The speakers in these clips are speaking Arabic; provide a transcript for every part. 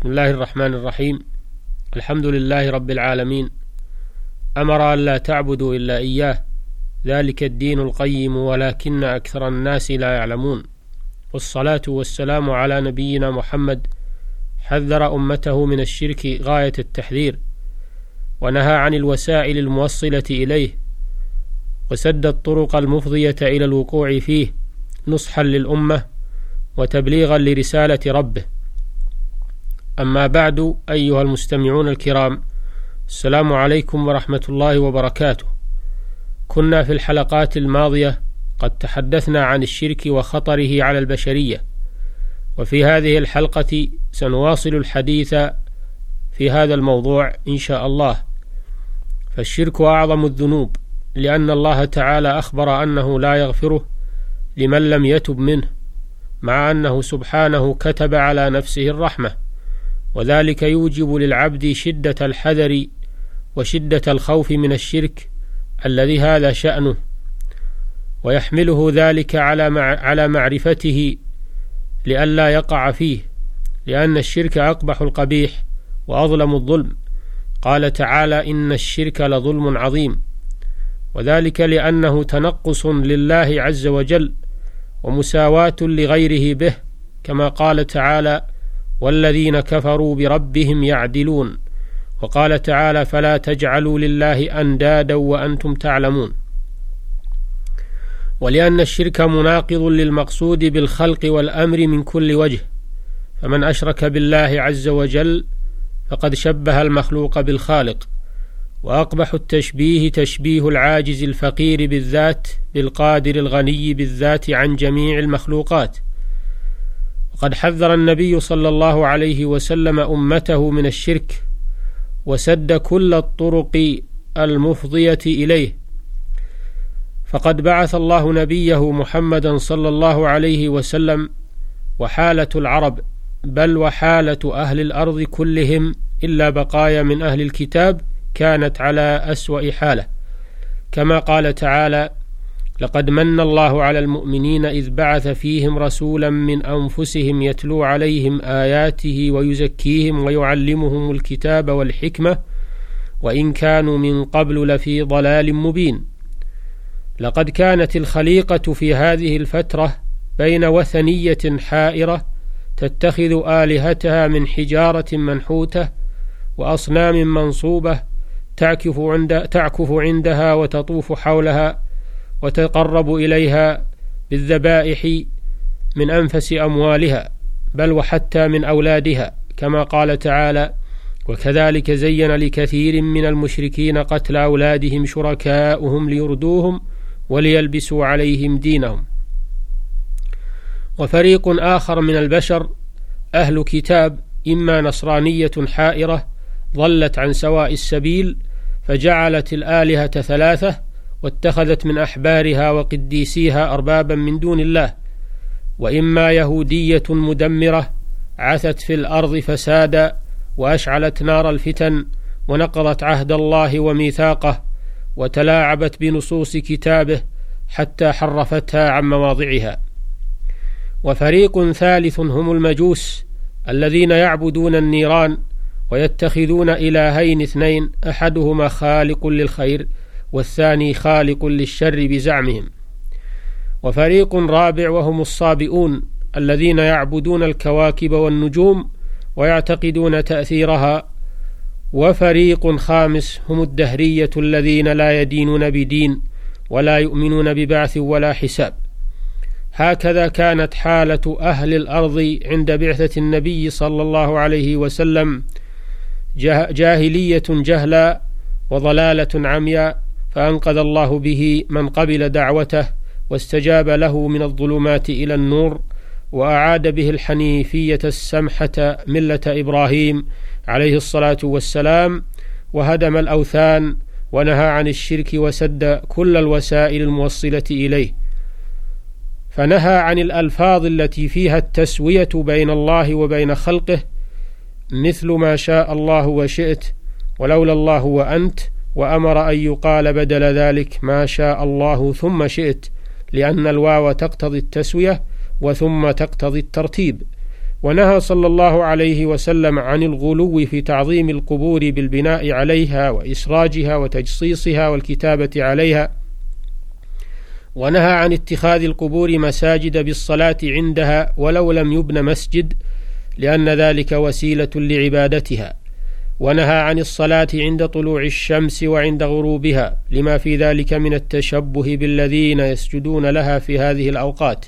بسم الله الرحمن الرحيم. الحمد لله رب العالمين. أمر أن لا تعبدوا إلا إياه. ذلك الدين القيم ولكن أكثر الناس لا يعلمون. والصلاة والسلام على نبينا محمد. حذر أمته من الشرك غاية التحذير. ونهى عن الوسائل الموصلة إليه. وسد الطرق المفضية إلى الوقوع فيه نصحا للأمة. وتبليغا لرسالة ربه. أما بعد أيها المستمعون الكرام السلام عليكم ورحمة الله وبركاته. كنا في الحلقات الماضية قد تحدثنا عن الشرك وخطره على البشرية. وفي هذه الحلقة سنواصل الحديث في هذا الموضوع إن شاء الله. فالشرك أعظم الذنوب لأن الله تعالى أخبر أنه لا يغفره لمن لم يتب منه مع أنه سبحانه كتب على نفسه الرحمة. وذلك يوجب للعبد شدة الحذر وشدة الخوف من الشرك الذي هذا شأنه ويحمله ذلك على على معرفته لئلا يقع فيه لأن الشرك أقبح القبيح وأظلم الظلم. قال تعالى إن الشرك لظلم عظيم. وذلك لأنه تنقص لله عز وجل ومساواة لغيره به كما قال تعالى والذين كفروا بربهم يعدلون. وقال تعالى فلا تجعلوا لله أندادا وأنتم تعلمون. ولأن الشرك مناقض للمقصود بالخلق والأمر من كل وجه فمن أشرك بالله عز وجل فقد شبه المخلوق بالخالق وأقبح التشبيه تشبيه العاجز الفقير بالذات بالقادر الغني بالذات عن جميع المخلوقات. وقد حذر النبي صلى الله عليه وسلم أمته من الشرك وسد كل الطرق المفضية إليه. فقد بعث الله نبيه محمدا صلى الله عليه وسلم وحالة العرب بل وحالة أهل الأرض كلهم إلا بقايا من أهل الكتاب كانت على أسوأ حالة. كما قال تعالى لقد من الله على المؤمنين إذ بعث فيهم رسولا من أنفسهم يتلو عليهم آياته ويزكيهم ويعلمهم الكتاب والحكمة وإن كانوا من قبل لفي ضلال مبين. لقد كانت الخليقة في هذه الفترة بين وثنية حائرة تتخذ آلهتها من حجارة منحوتة وأصنام منصوبة تعكف عند تعكف عندها وتطوف حولها وتقرب إليها بالذبائح من أنفس أموالها بل وحتى من أولادها كما قال تعالى وكذلك زين لكثير من المشركين قتل أولادهم شركاؤهم ليردوهم وليلبسوا عليهم دينهم. وفريق آخر من البشر أهل كتاب إما نصرانية حائرة ضلت عن سواء السبيل فجعلت الآلهة ثلاثة واتخذت من أحبارها وقديسيها أربابا من دون الله وإما يهودية مدمرة عثت في الأرض فسادا وأشعلت نار الفتن ونقضت عهد الله وميثاقه وتلاعبت بنصوص كتابه حتى حرفتها عن مواضعها. وفريق ثالث هم المجوس الذين يعبدون النيران ويتخذون إلهين اثنين أحدهما خالق للخير والثاني خالق للشر بزعمهم. وفريق رابع وهم الصابئون الذين يعبدون الكواكب والنجوم ويعتقدون تأثيرها. وفريق خامس هم الدهرية الذين لا يدينون بدين ولا يؤمنون ببعث ولا حساب. هكذا كانت حالة أهل الأرض عند بعثة النبي صلى الله عليه وسلم. جاهلية جهلا وضلالة عمياء فأنقذ الله به من قبل دعوته واستجاب له من الظلمات إلى النور وأعاد به الحنيفية السمحة ملة إبراهيم عليه الصلاة والسلام وهدم الأوثان ونهى عن الشرك وسد كل الوسائل الموصلة إليه. فنهى عن الألفاظ التي فيها التسوية بين الله وبين خلقه مثل ما شاء الله وشئت ولولا الله وأنت وأمر أن يقال بدل ذلك ما شاء الله ثم شئت لأن الواو تقتضي التسوية وثم تقتضي الترتيب. ونهى صلى الله عليه وسلم عن الغلو في تعظيم القبور بالبناء عليها وإسراجها وتجصيصها والكتابة عليها. ونهى عن اتخاذ القبور مساجد بالصلاة عندها ولو لم يبن مسجد لأن ذلك وسيلة لعبادتها. ونهى عن الصلاة عند طلوع الشمس وعند غروبها لما في ذلك من التشبه بالذين يسجدون لها في هذه الأوقات.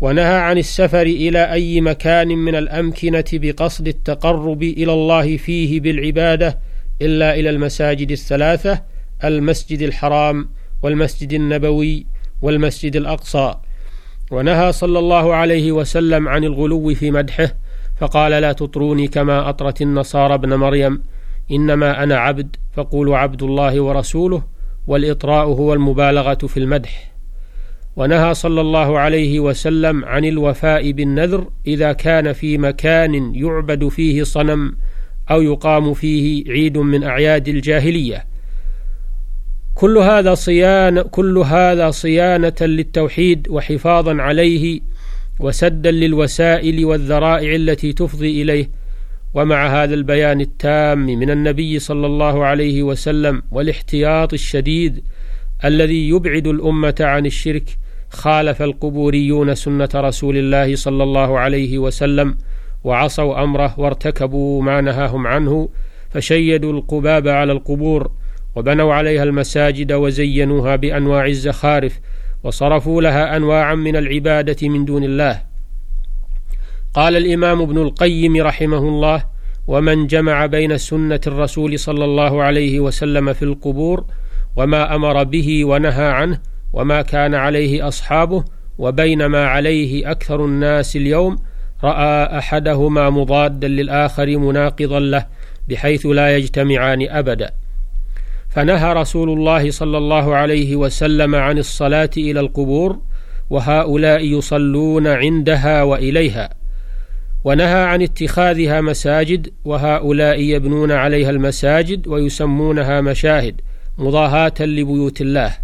ونهى عن السفر إلى أي مكان من الأمكنة بقصد التقرب إلى الله فيه بالعبادة إلا إلى المساجد الثلاثة المسجد الحرام والمسجد النبوي والمسجد الأقصى. ونهى صلى الله عليه وسلم عن الغلو في مدحه فقال لا تطروني كما أطرت النصارى ابن مريم. إنما أنا عبد فقولوا عبد الله ورسوله والإطراء هو المبالغة في المدح. ونهى صلى الله عليه وسلم عن الوفاء بالنذر إذا كان في مكان يعبد فيه صنم أو يقام فيه عيد من أعياد الجاهلية. كل هذا صيانة كل هذا صيانة للتوحيد وحفاظا عليه وسدا للوسائل والذرائع التي تفضي إليه ومع هذا البيان التام من النبي صلى الله عليه وسلم والاحتياط الشديد الذي يبعد الأمة عن الشرك خالف القبوريون سنة رسول الله صلى الله عليه وسلم وعصوا أمره وارتكبوا ما نهاهم عنه فشيدوا القباب على القبور وبنوا عليها المساجد وزينوها بأنواع الزخارف وصرفوا لها أنواعا من العبادة من دون الله. قال الإمام ابن القيم رحمه الله ومن جمع بين سنة الرسول صلى الله عليه وسلم في القبور وما أمر به ونهى عنه وما كان عليه أصحابه وبين ما عليه أكثر الناس اليوم رأى أحدهما مضادا للآخر مناقضا له بحيث لا يجتمعان أبدا. فنهى رسول الله صلى الله عليه وسلم عن الصلاة إلى القبور وهؤلاء يصلون عندها وإليها. ونهى عن اتخاذها مساجد وهؤلاء يبنون عليها المساجد ويسمونها مشاهد مضاهاة لبيوت الله.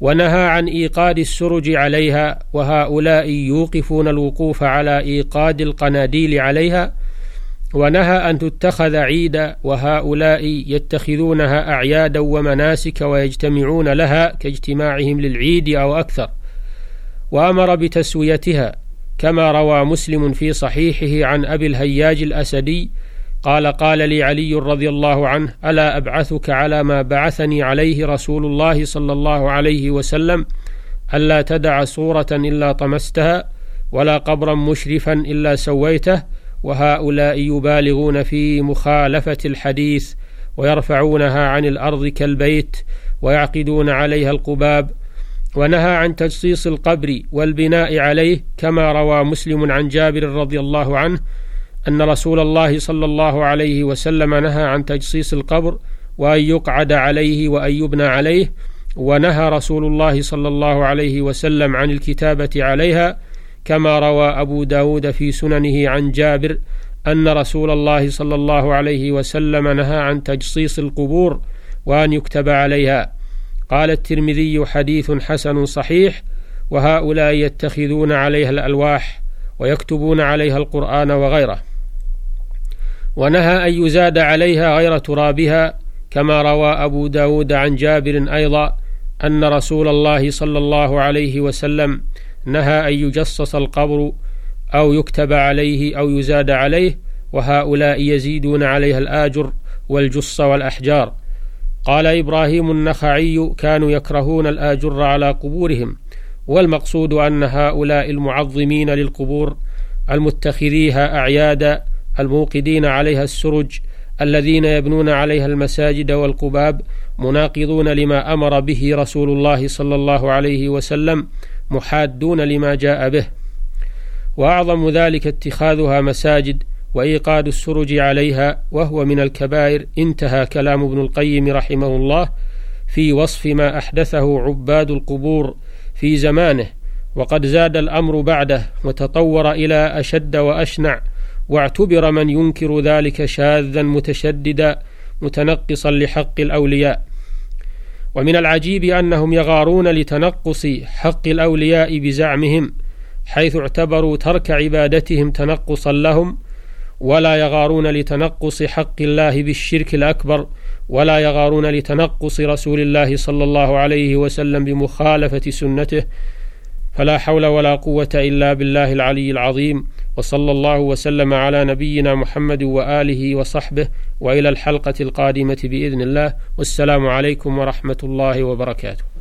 ونهى عن إيقاد السرج عليها وهؤلاء يوقفون الوقوف على إيقاد القناديل عليها ونهى أن تتخذ عيدا وهؤلاء يتخذونها أعيادا ومناسك ويجتمعون لها كاجتماعهم للعيد أو أكثر. وأمر بتسويتها كما روى مسلم في صحيحه عن أبي الهياج الأسدي قال قال لي علي رضي الله عنه ألا أبعثك على ما بعثني عليه رسول الله صلى الله عليه وسلم ألا تدع صورة إلا طمستها ولا قبرا مشرفا إلا سويته وهؤلاء يبالغون في مخالفة الحديث ويرفعونها عن الأرض كالبيت ويعقدون عليها القباب ونهى عن تجصيص القبر والبناء عليه كما روى مسلم عن جابر رضي الله عنه أن رسول الله صلى الله عليه وسلم نهى عن تجصيص القبر وأن يقعد عليه وأن يبنى عليه ونهى رسول الله صلى الله عليه وسلم عن الكتابة عليها كما روى أبو داود في سننه عن جابر أن رسول الله صلى الله عليه وسلم نهى عن تجصيص القبور وأن يكتب عليها. قال الترمذي حديث حسن صحيح وهؤلاء يتخذون عليها الألواح ويكتبون عليها القرآن وغيره. ونهى أن يزاد عليها غير ترابها كما روى أبو داود عن جابر أيضا أن رسول الله صلى الله عليه وسلم نهى أن يجصص القبر أو يكتب عليه أو يزاد عليه وهؤلاء يزيدون عليها الآجر والجص والأحجار. قال إبراهيم النخعي كانوا يكرهون الآجر على قبورهم والمقصود أن هؤلاء المعظمين للقبور المتخذيها أعيادا الموقدين عليها السرج الذين يبنون عليها المساجد والقباب مناقضون لما أمر به رسول الله صلى الله عليه وسلم محادون لما جاء به. وأعظم ذلك اتخاذها مساجد وإيقاد السرج عليها وهو من الكبائر انتهى كلام ابن القيم رحمه الله في وصف ما أحدثه عباد القبور في زمانه وقد زاد الأمر بعده وتطور إلى أشد وأشنع واعتبر من ينكر ذلك شاذا متشددا متنقصا لحق الأولياء. ومن العجيب أنهم يغارون لتنقص حق الأولياء بزعمهم حيث اعتبروا ترك عبادتهم تنقصا لهم ولا يغارون لتنقص حق الله بالشرك الأكبر ولا يغارون لتنقص رسول الله صلى الله عليه وسلم بمخالفة سنته فلا حول ولا قوة إلا بالله العلي العظيم. وصلى الله وسلم على نبينا محمد وآله وصحبه وإلى الحلقة القادمة بإذن الله والسلام عليكم ورحمة الله وبركاته.